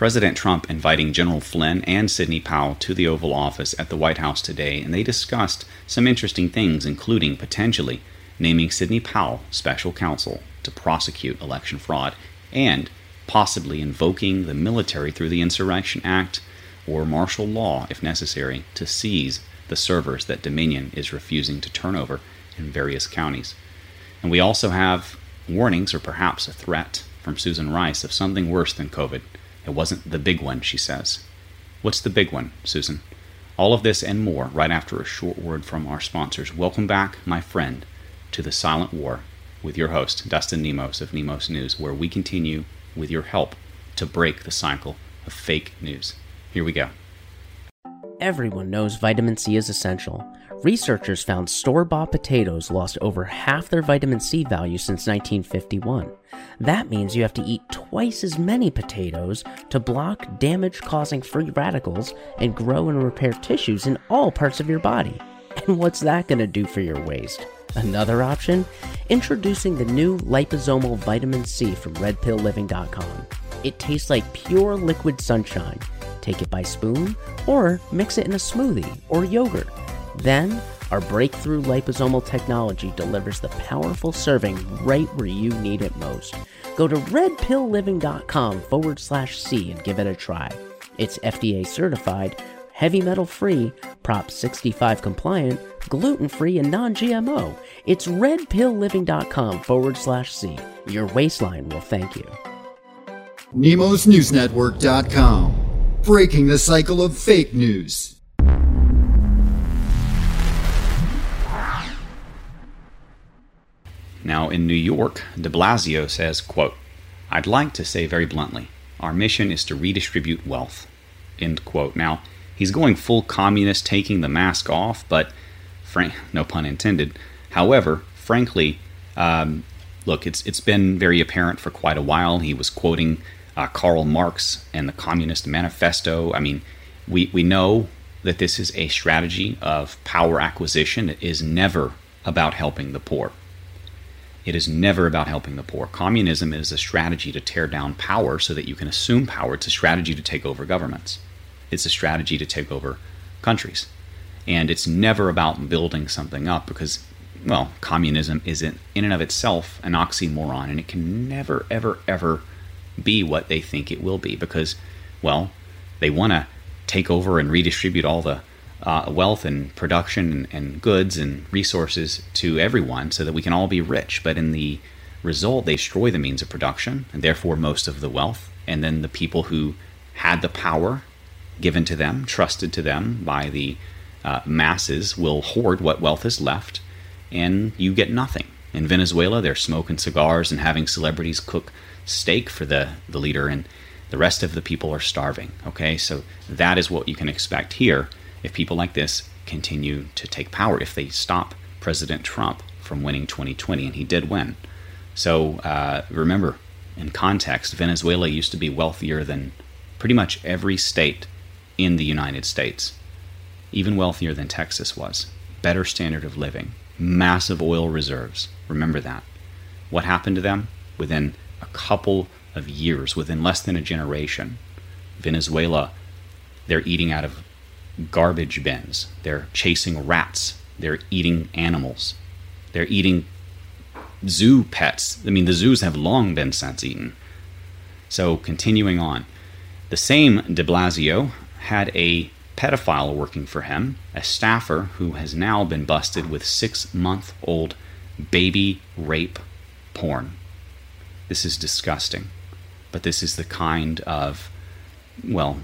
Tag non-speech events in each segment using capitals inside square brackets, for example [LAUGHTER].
President Trump inviting General Flynn and Sidney Powell to the Oval Office at the White House today, and they discussed some interesting things, including potentially naming Sidney Powell special counsel to prosecute election fraud and possibly invoking the military through the Insurrection Act or martial law, if necessary, to seize the servers that Dominion is refusing to turn over in various counties. And we also have warnings, or perhaps a threat, from Susan Rice of something worse than COVID. It wasn't the big one, she says. What's the big one, Susan? All of this and more right after a short word from our sponsors. Welcome back, my friend, to the Silent War with your host, Dustin Nemos of Nemos News, where we continue, with your help, to break the cycle of fake news. Here we go. Everyone knows vitamin C is essential. Researchers found store bought potatoes lost over half their vitamin C value since 1951. That means you have to eat twice as many potatoes to block damage causing free radicals and grow and repair tissues in all parts of your body. And what's that going to do for your waist? Another option? Introducing the new liposomal vitamin C from redpillliving.com. It tastes like pure liquid sunshine. Take it by spoon or mix it in a smoothie or yogurt. Then, our breakthrough liposomal technology delivers the powerful serving right where you need it most. Go to redpillliving.com forward slash C and give it a try. It's FDA certified, heavy metal free, Prop 65 compliant, gluten free, and non GMO. It's redpillliving.com forward slash C. Your waistline will thank you. NemosNewsNetwork.com. Breaking the cycle of fake news. Now, in New York, de Blasio says, quote, I'd like to say very bluntly, our mission is to redistribute wealth. End quote. Now, he's going full communist, taking the mask off, but, frank, [LAUGHS] no pun intended. However, frankly, um, look, it's it's been very apparent for quite a while. He was quoting uh, Karl Marx and the Communist Manifesto. I mean, we we know that this is a strategy of power acquisition. It is never about helping the poor. It is never about helping the poor. Communism is a strategy to tear down power so that you can assume power. It's a strategy to take over governments. It's a strategy to take over countries. And it's never about building something up because, well, communism is in, in and of itself an oxymoron and it can never, ever, ever be what they think it will be because, well, they want to take over and redistribute all the uh, wealth and production and, and goods and resources to everyone so that we can all be rich. But in the result, they destroy the means of production and therefore most of the wealth. And then the people who had the power given to them, trusted to them by the uh, masses, will hoard what wealth is left, and you get nothing. In Venezuela, they're smoking cigars and having celebrities cook steak for the, the leader, and the rest of the people are starving. Okay, so that is what you can expect here if people like this continue to take power, if they stop President Trump from winning 2020, and he did win. So uh, remember, in context, Venezuela used to be wealthier than pretty much every state in the United States, even wealthier than Texas was. Better standard of living, massive oil reserves. Remember that. What happened to them? Within a couple of years, within less than a generation, Venezuela, they're eating out of garbage bins. They're chasing rats. They're eating animals. They're eating zoo pets. I mean, the zoos have long been since eaten. So, continuing on, the same de Blasio had a pedophile working for him, a staffer who has now been busted with six month old baby rape porn. This is disgusting. But this is the kind of, well,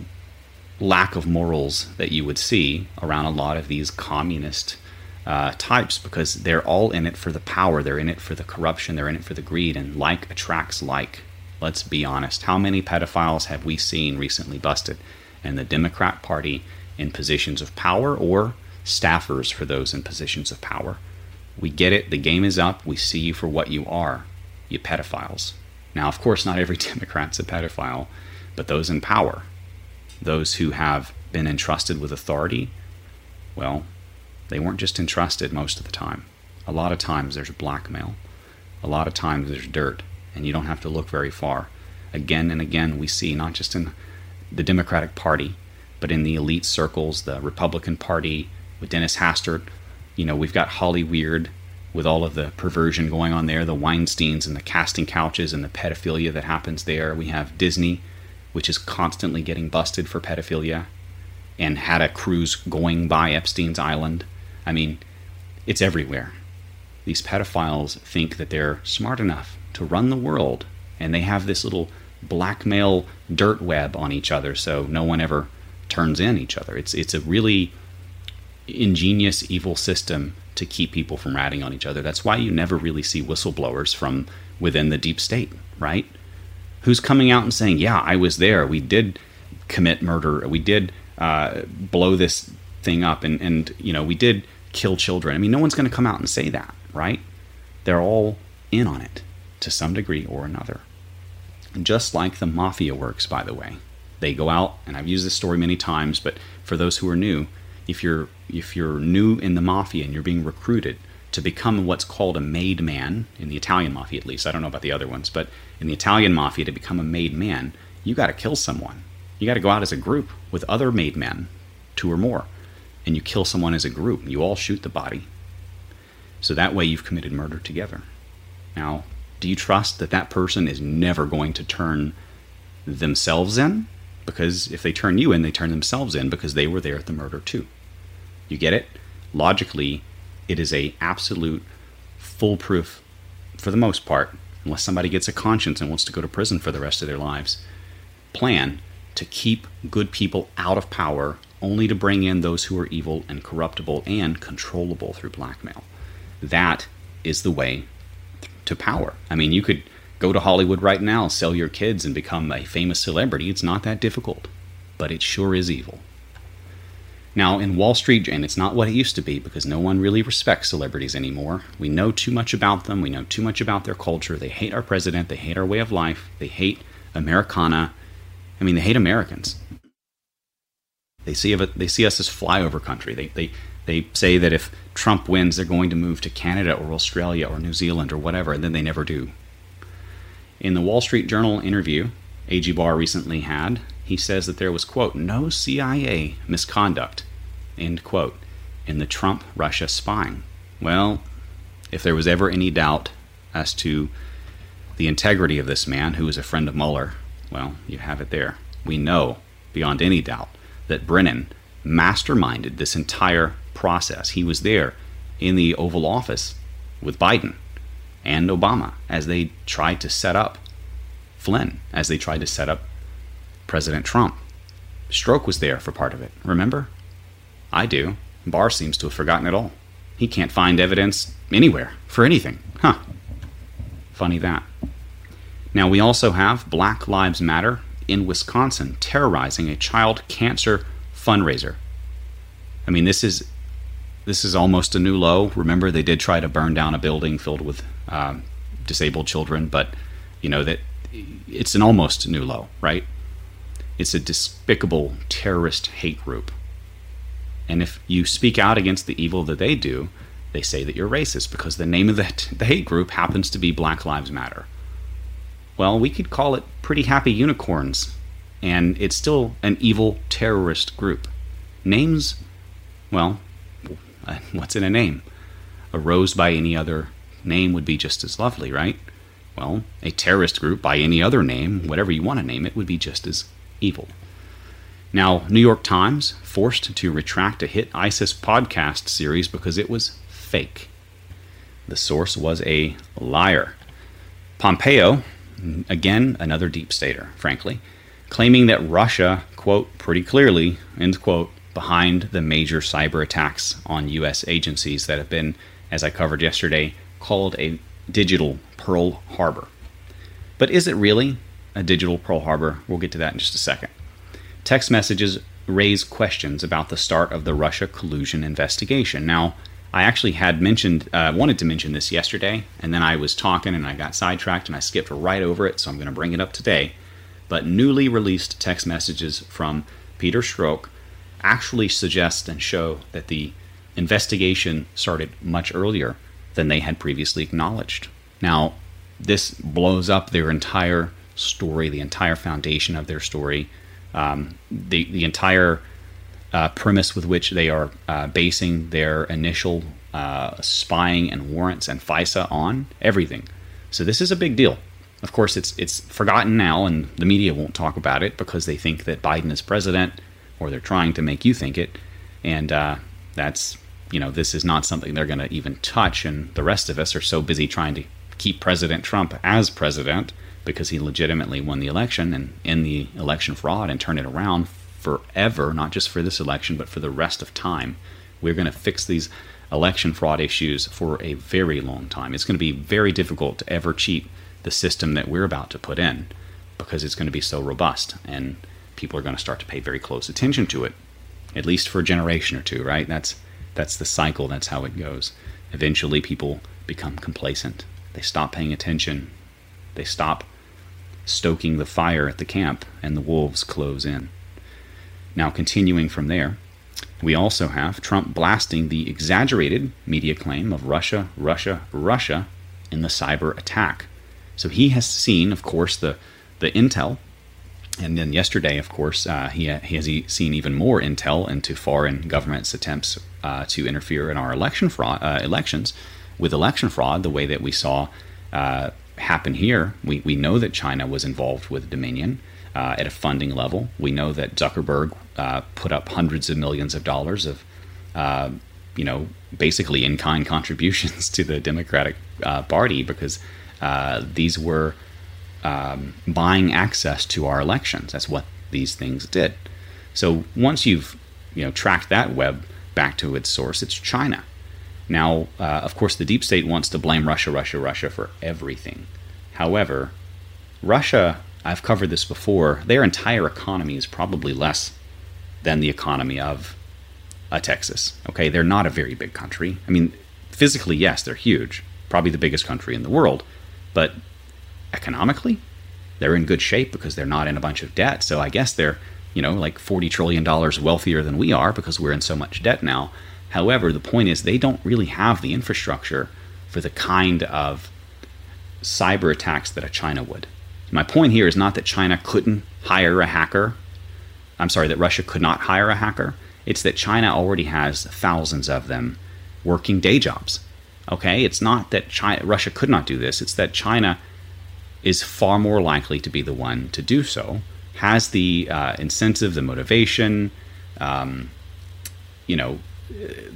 lack of morals that you would see around a lot of these communist uh, types because they're all in it for the power, they're in it for the corruption, they're in it for the greed, and like attracts like. Let's be honest. How many pedophiles have we seen recently busted? And the Democrat Party in positions of power or staffers for those in positions of power. We get it. The game is up. We see you for what you are, you pedophiles. Now, of course, not every [LAUGHS] Democrat's a pedophile, but those in power, those who have been entrusted with authority, well, they weren't just entrusted most of the time. A lot of times there's blackmail. A lot of times there's dirt, and you don't have to look very far. Again and again, we see not just in the Democratic Party, but in the elite circles, the Republican Party with Dennis Hastert, you know, we've got Holly Weird with all of the perversion going on there, the Weinsteins and the casting couches and the pedophilia that happens there. We have Disney, which is constantly getting busted for pedophilia and had a cruise going by Epstein's Island. I mean, it's everywhere. These pedophiles think that they're smart enough to run the world, and they have this little blackmail dirt web on each other so no one ever turns in each other. It's it's a really ingenious evil system to keep people from ratting on each other. That's why you never really see whistleblowers from within the deep state, right? Who's coming out and saying, "Yeah, I was there. We did commit murder. We did uh, blow this thing up, and and you know we did kill children." I mean, no one's going to come out and say that, right? They're all in on it to some degree or another. Just like the mafia works, by the way. They go out, and I've used this story many times, but for those who are new, if you're if you're new in the mafia and you're being recruited to become what's called a made man in the Italian mafia at least, I don't know about the other ones, but in the Italian mafia to become a made man, you got to kill someone. You got to go out as a group with other made men, two or more, and you kill someone as a group. You all shoot the body. So that way you've committed murder together. Now, do you trust that that person is never going to turn themselves in? Because if they turn you in, they turn themselves in because they were there at the murder too. You get it? Logically, it is a absolute foolproof, for the most part, unless somebody gets a conscience and wants to go to prison for the rest of their lives, plan to keep good people out of power only to bring in those who are evil and corruptible and controllable through blackmail. That is the way to power. I mean, you could go to Hollywood right now, sell your kids, and become a famous celebrity. It's not that difficult, but it sure is evil. Now, in Wall Street, and it's not what it used to be because no one really respects celebrities anymore. We know too much about them. We know too much about their culture. They hate our president. They hate our way of life. They hate Americana. I mean, they hate Americans. They see, they see us as flyover country. They, they, they say that if Trump wins, they're going to move to Canada or Australia or New Zealand or whatever, and then they never do. In the Wall Street Journal interview A.G. Barr recently had, he says that there was, quote, no CIA misconduct, end quote, in the Trump Russia spying. Well, if there was ever any doubt as to the integrity of this man, who is a friend of Mueller, well, you have it there. We know, beyond any doubt, that Brennan masterminded this entire process. He was there in the Oval Office with Biden and Obama as they tried to set up Flynn, as they tried to set up President Trump. Strzok was there for part of it, remember? I do. Barr seems to have forgotten it all. He can't find evidence anywhere for anything. Huh. Funny that. Now, we also have Black Lives Matter in Wisconsin terrorizing a child cancer fundraiser. I mean, this is this is almost a new low. Remember, they did try to burn down a building filled with um, disabled children, but you know that it's an almost new low, right? It's a despicable terrorist hate group. And if you speak out against the evil that they do, they say that you're racist because the name of the, the hate group happens to be Black Lives Matter. Well, we could call it Pretty Happy Unicorns, and it's still an evil terrorist group. Names, well, Uh, what's in a name? A rose by any other name would be just as lovely, right? Well, a terrorist group by any other name, whatever you want to name it, would be just as evil. Now, New York Times forced to retract a hit ISIS podcast series because it was fake. The source was a liar. Pompeo, again, another deep stater, frankly, claiming that Russia, quote, pretty clearly, end quote, behind the major cyber attacks on U.S. agencies that have been, as I covered yesterday, called a digital Pearl Harbor. But is it really a digital Pearl Harbor? We'll get to that in just a second. Text messages raise questions about the start of the Russia collusion investigation. Now, I actually had mentioned, uh, wanted to mention this yesterday, and then I was talking and I got sidetracked and I skipped right over it, so I'm going to bring it up today. But newly released text messages from Peter Strzok actually suggest and show that the investigation started much earlier than they had previously acknowledged. Now, this blows up their entire story, the entire foundation of their story. Um, the the entire uh, premise with which they are uh, basing their initial uh, spying and warrants and FISA on everything. So this is a big deal. Of course, it's it's forgotten now, and the media won't talk about it because they think that Biden is president, or they're trying to make you think it, and uh, that's you know this is not something they're going to even touch, and the rest of us are so busy trying to keep President Trump as president because he legitimately won the election and in the election fraud and turn it around forever, not just for this election, but for the rest of time. We're going to fix these election fraud issues for a very long time. It's going to be very difficult to ever cheat the system that we're about to put in because it's going to be so robust and people are going to start to pay very close attention to it at least for a generation or two right that's that's the cycle that's how it goes eventually people become complacent they stop paying attention they stop stoking the fire at the camp and the wolves close in now continuing from there we also have Trump blasting the exaggerated media claim of Russia, Russia, Russia in the cyber attack. So he has seen, of course, the, the intel. And then yesterday, of course, uh, he, he has seen even more intel into foreign governments' attempts uh, to interfere in our election fraud, uh, elections with election fraud, the way that we saw uh, happen here. We, we know that China was involved with Dominion uh, at a funding level. We know that Zuckerberg uh, put up hundreds of millions of dollars of, you know, basically in kind contributions [LAUGHS] to the Democratic Party because these were um, buying access to our elections. That's what these things did. So once you've, you know, tracked that web back to its source, it's China. Now, uh, of course, the deep state wants to blame Russia, Russia, Russia for everything. However, Russia I've covered this before, their entire economy is probably less than the economy of a Texas. Okay, they're not a very big country. I mean, physically, yes, they're huge, probably the biggest country in the world, but economically, they're in good shape because they're not in a bunch of debt. So I guess they're, you know, like $40 trillion wealthier than we are because we're in so much debt now. However, the point is they don't really have the infrastructure for the kind of cyber attacks that a China would. My point here is not that China couldn't hire a hacker. I'm sorry, that Russia could not hire a hacker. It's that China already has thousands of them working day jobs. Okay? It's not that China, Russia could not do this, it's that China is far more likely to be the one to do so, has the uh, incentive, the motivation, um, you know,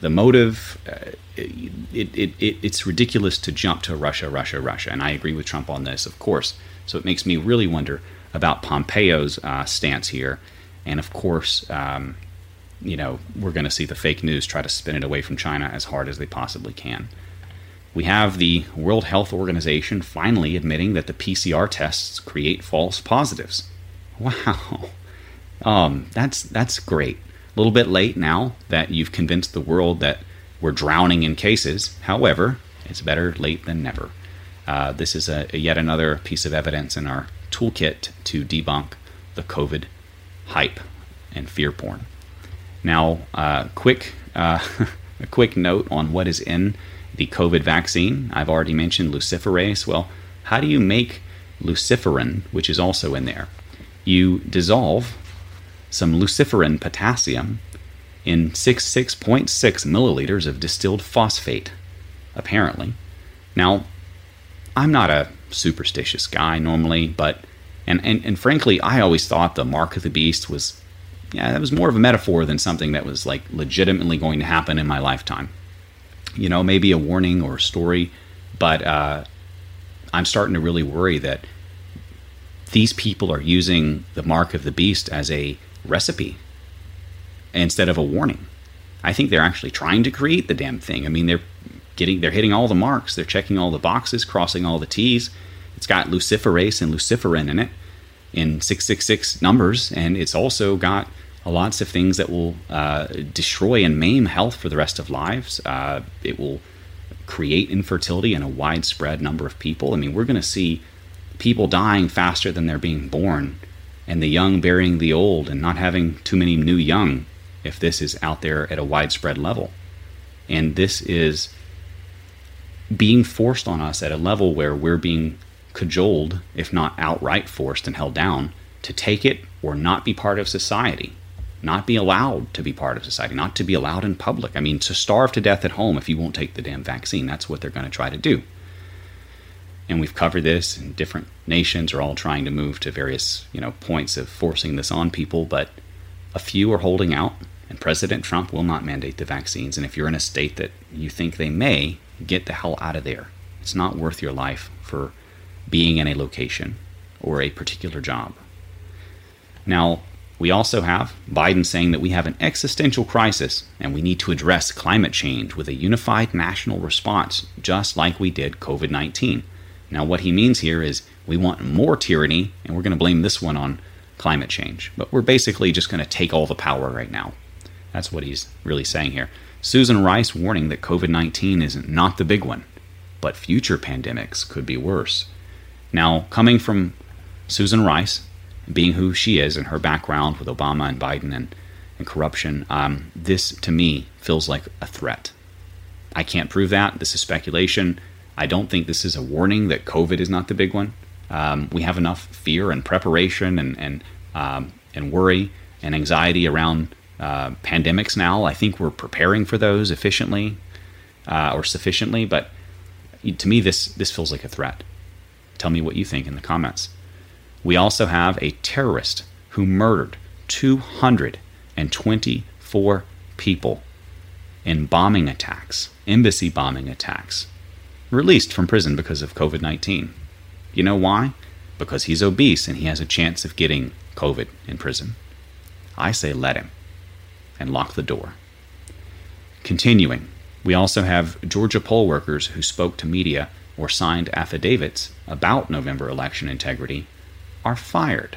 the motive. Uh, it, it, it, it's ridiculous to jump to Russia, Russia, Russia. And I agree with Trump on this, of course. So it makes me really wonder about Pompeo's uh, stance here. And of course, um, you know, we're going to see the fake news try to spin it away from China as hard as they possibly can. We have the World Health Organization finally admitting that the PCR tests create false positives. Wow. Um, that's that's great. A little bit late now that you've convinced the world that we're drowning in cases. However, it's better late than never. Uh, this is a, a yet another piece of evidence in our toolkit to debunk the COVID hype and fear porn. Now, uh, quick uh, [LAUGHS] a quick note on what is in the COVID vaccine. I've already mentioned luciferase. Well, how do you make luciferin, which is also in there? You dissolve some luciferin potassium in 66.6 milliliters of distilled phosphate, apparently. Now, I'm not a superstitious guy normally, but and, and and frankly, I always thought the mark of the beast was yeah, that was more of a metaphor than something that was like legitimately going to happen in my lifetime. You know, maybe a warning or a story, but uh, I'm starting to really worry that these people are using the mark of the beast as a recipe instead of a warning. I think they're actually trying to create the damn thing. I mean, they're getting they're hitting all the marks. They're checking all the boxes, crossing all the T's. It's got luciferase and luciferin in it in 666 numbers, and it's also got lots of things that will uh, destroy and maim health for the rest of lives. Uh, it will create infertility in a widespread number of people. I mean, we're going to see people dying faster than they're being born, and the young burying the old, and not having too many new young if this is out there at a widespread level. And this is being forced on us at a level where we're being cajoled, if not outright forced and held down, to take it or not be part of society, not be allowed to be part of society, not to be allowed in public. I mean, to starve to death at home if you won't take the damn vaccine. That's what they're going to try to do. And we've covered this, and different nations are all trying to move to various, you know, points of forcing this on people, but a few are holding out, and President Trump will not mandate the vaccines. And if you're in a state that you think they may, get the hell out of there. It's not worth your life for being in a location or a particular job. Now, we also have Biden saying that we have an existential crisis and we need to address climate change with a unified national response, just like we did COVID 19. Now, what he means here is we want more tyranny, and we're going to blame this one on climate change. But we're basically just going to take all the power right now. That's what he's really saying here. Susan Rice warning that COVID 19 is not the big one, but future pandemics could be worse. Now, coming from Susan Rice, being who she is and her background with Obama and Biden and, and corruption, um, this to me feels like a threat. I can't prove that. This is speculation. I don't think this is a warning that COVID is not the big one. Um, we have enough fear and preparation and and um, and worry and anxiety around uh, pandemics now. I think we're preparing for those efficiently uh, or sufficiently, but to me, this this feels like a threat. Tell me what you think in the comments. We also have a terrorist who murdered 224 people in bombing attacks, embassy bombing attacks, released from prison because of COVID 19. You know why? Because he's obese and he has a chance of getting COVID in prison. I say let him and lock the door. Continuing, we also have Georgia poll workers who spoke to media or signed affidavits about November election integrity are fired.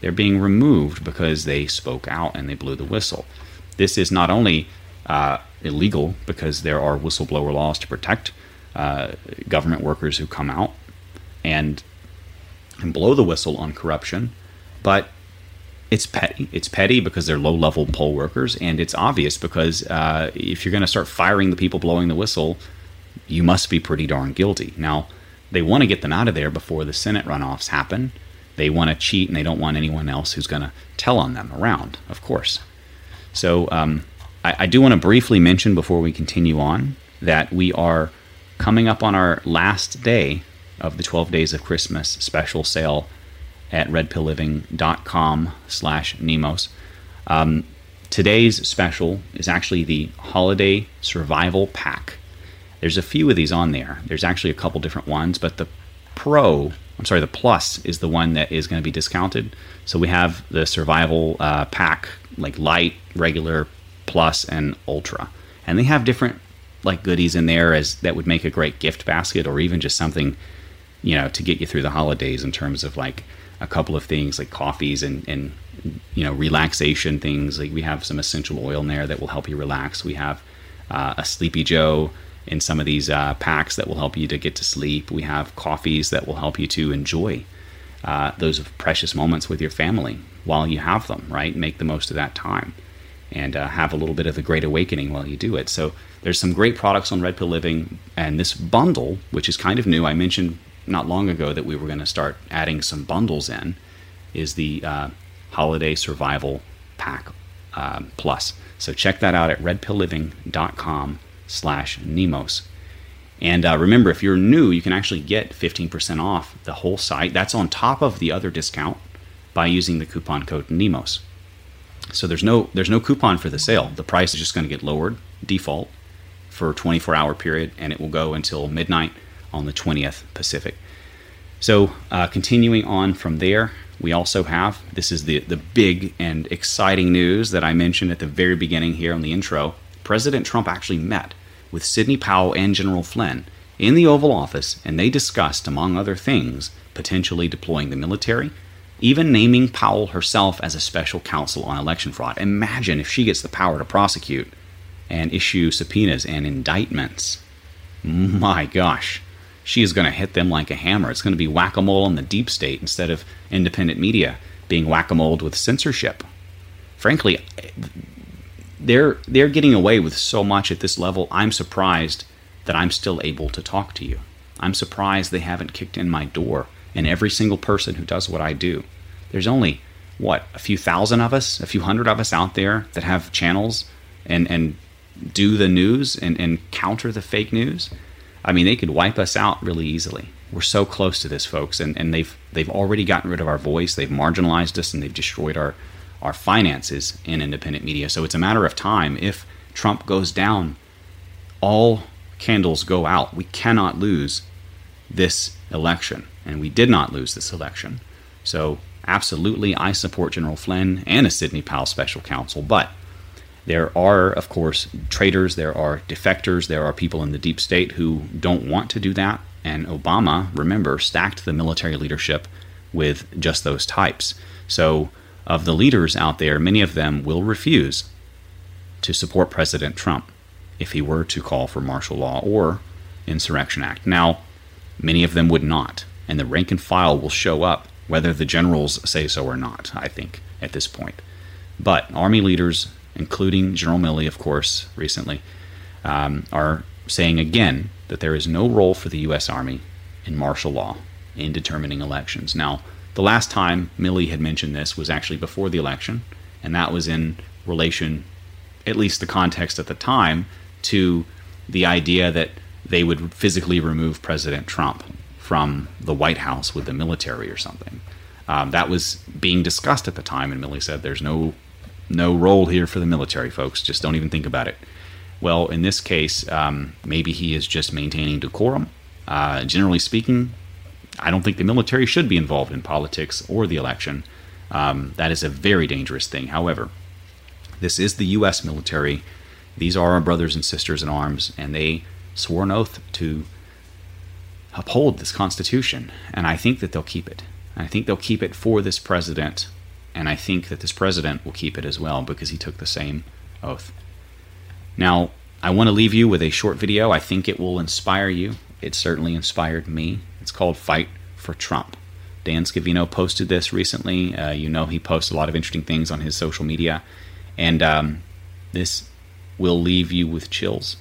They're being removed because they spoke out and they blew the whistle. This is not only uh, illegal because there are whistleblower laws to protect uh, government workers who come out and and blow the whistle on corruption, but it's petty. It's petty because they're low level poll workers, and it's obvious because uh, if you're going to start firing the people blowing the whistle, you must be pretty darn guilty. Now, they want to get them out of there before the Senate runoffs happen. They want to cheat, and they don't want anyone else who's going to tell on them around, of course. So, um, I, I do want to briefly mention before we continue on that we are coming up on our last day of the 12 Days of Christmas special sale at redpillliving.com slash Nemos. Um, today's special is actually the Holiday Survival Pack. There's a few of these on there. There's actually a couple different ones, but the Pro, I'm sorry, the Plus is the one that is going to be discounted. So we have the Survival uh, Pack, like Light, Regular, Plus, and Ultra. And they have different like goodies in there as that would make a great gift basket or even just something you know, to get you through the holidays in terms of like a couple of things like coffees and, and you know, relaxation things. Like we have some essential oil in there that will help you relax. We have uh, a Sleepy Joe in some of these uh, packs that will help you to get to sleep. We have coffees that will help you to enjoy uh, those precious moments with your family while you have them, right? Make the most of that time and uh, have a little bit of the great awakening while you do it. So there's some great products on Red Pill Living, and this bundle, which is kind of new, I mentioned not long ago that we were going to start adding some bundles in is the uh, Holiday Survival Pack uh, Plus. So check that out at redpillliving.com slash Nemos. And uh, remember, if you're new, you can actually get 15% off the whole site. That's on top of the other discount by using the coupon code NEMOS. So there's no there's no coupon for the sale. The price is just going to get lowered default for a 24 hour period, and it will go until midnight on the 20th Pacific. So, uh, continuing on from there, we also have this is the, the big and exciting news that I mentioned at the very beginning here on the intro. President Trump actually met with Sidney Powell and General Flynn in the Oval Office, and they discussed, among other things, potentially deploying the military, even naming Powell herself as a special counsel on election fraud. Imagine if she gets the power to prosecute and issue subpoenas and indictments. My gosh she is going to hit them like a hammer. It's going to be whack a mole on the deep state instead of independent media being whack a mole with censorship. Frankly, they're they're getting away with so much at this level. I'm surprised that I'm still able to talk to you. I'm surprised they haven't kicked in my door and every single person who does what I do. There's only what a few thousand of us, a few hundred of us out there that have channels and and do the news and, and counter the fake news. I mean, they could wipe us out really easily. We're so close to this, folks, and, and they've they've already gotten rid of our voice. They've marginalized us and they've destroyed our our finances in independent media. So it's a matter of time. If Trump goes down, all candles go out. We cannot lose this election, and we did not lose this election. So absolutely, I support General Flynn and a Sidney Powell special counsel, but there are, of course, traitors, there are defectors, there are people in the deep state who don't want to do that. And Obama, remember, stacked the military leadership with just those types. So, of the leaders out there, many of them will refuse to support President Trump if he were to call for martial law or insurrection act. Now, many of them would not, and the rank and file will show up whether the generals say so or not, I think, at this point. But army leaders including General Milley, of course, recently, um, are saying again that there is no role for the U.S. Army in martial law in determining elections. Now, the last time Milley had mentioned this was actually before the election, and that was in relation, at least the context at the time, to the idea that they would physically remove President Trump from the White House with the military or something. Um, that was being discussed at the time, and Milley said there's no no role here for the military folks. Just don't even think about it. Well, in this case, um, maybe he is just maintaining decorum. Uh, generally speaking, I don't think the military should be involved in politics or the election. Um, that is a very dangerous thing. However, this is the U.S. military. These are our brothers and sisters in arms, and they swore an oath to uphold this Constitution. And I think that they'll keep it. I think they'll keep it for this president and I think that this president will keep it as well because he took the same oath. Now, I want to leave you with a short video. I think it will inspire you. It certainly inspired me. It's called Fight for Trump. Dan Scavino posted this recently. Uh, you know, he posts a lot of interesting things on his social media. And um, this will leave you with chills.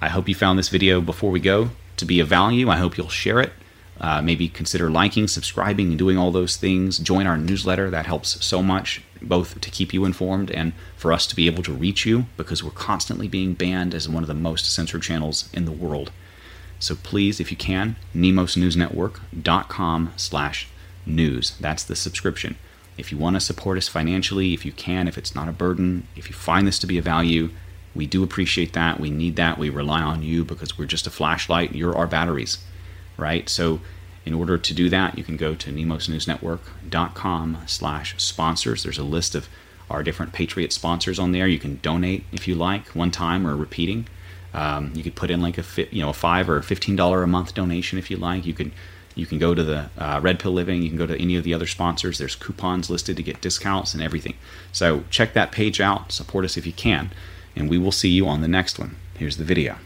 I hope you found this video before we go to be of value. I hope you'll share it. Uh, maybe consider liking, subscribing, and doing all those things. Join our newsletter. That helps so much, both to keep you informed and for us to be able to reach you because we're constantly being banned as one of the most censored channels in the world. So please, if you can, nemosnewsnetwork.com slash news. That's the subscription. If you want to support us financially, if you can, if it's not a burden, if you find this to be a value, we do appreciate that. We need that. We rely on you because we're just a flashlight. You're our batteries right? So in order to do that, you can go to nemosnewsnetwork.com slash sponsors. There's a list of our different Patriot sponsors on there. You can donate if you like, one time or repeating. Um, you could put in like a fi- you know a five or fifteen dollar a month donation if you like. You can you can go to the uh, Red Pill Living. You can go to any of the other sponsors. There's coupons listed to get discounts and everything. So check that page out. Support us if you can, and we will see you on the next one. Here's the video.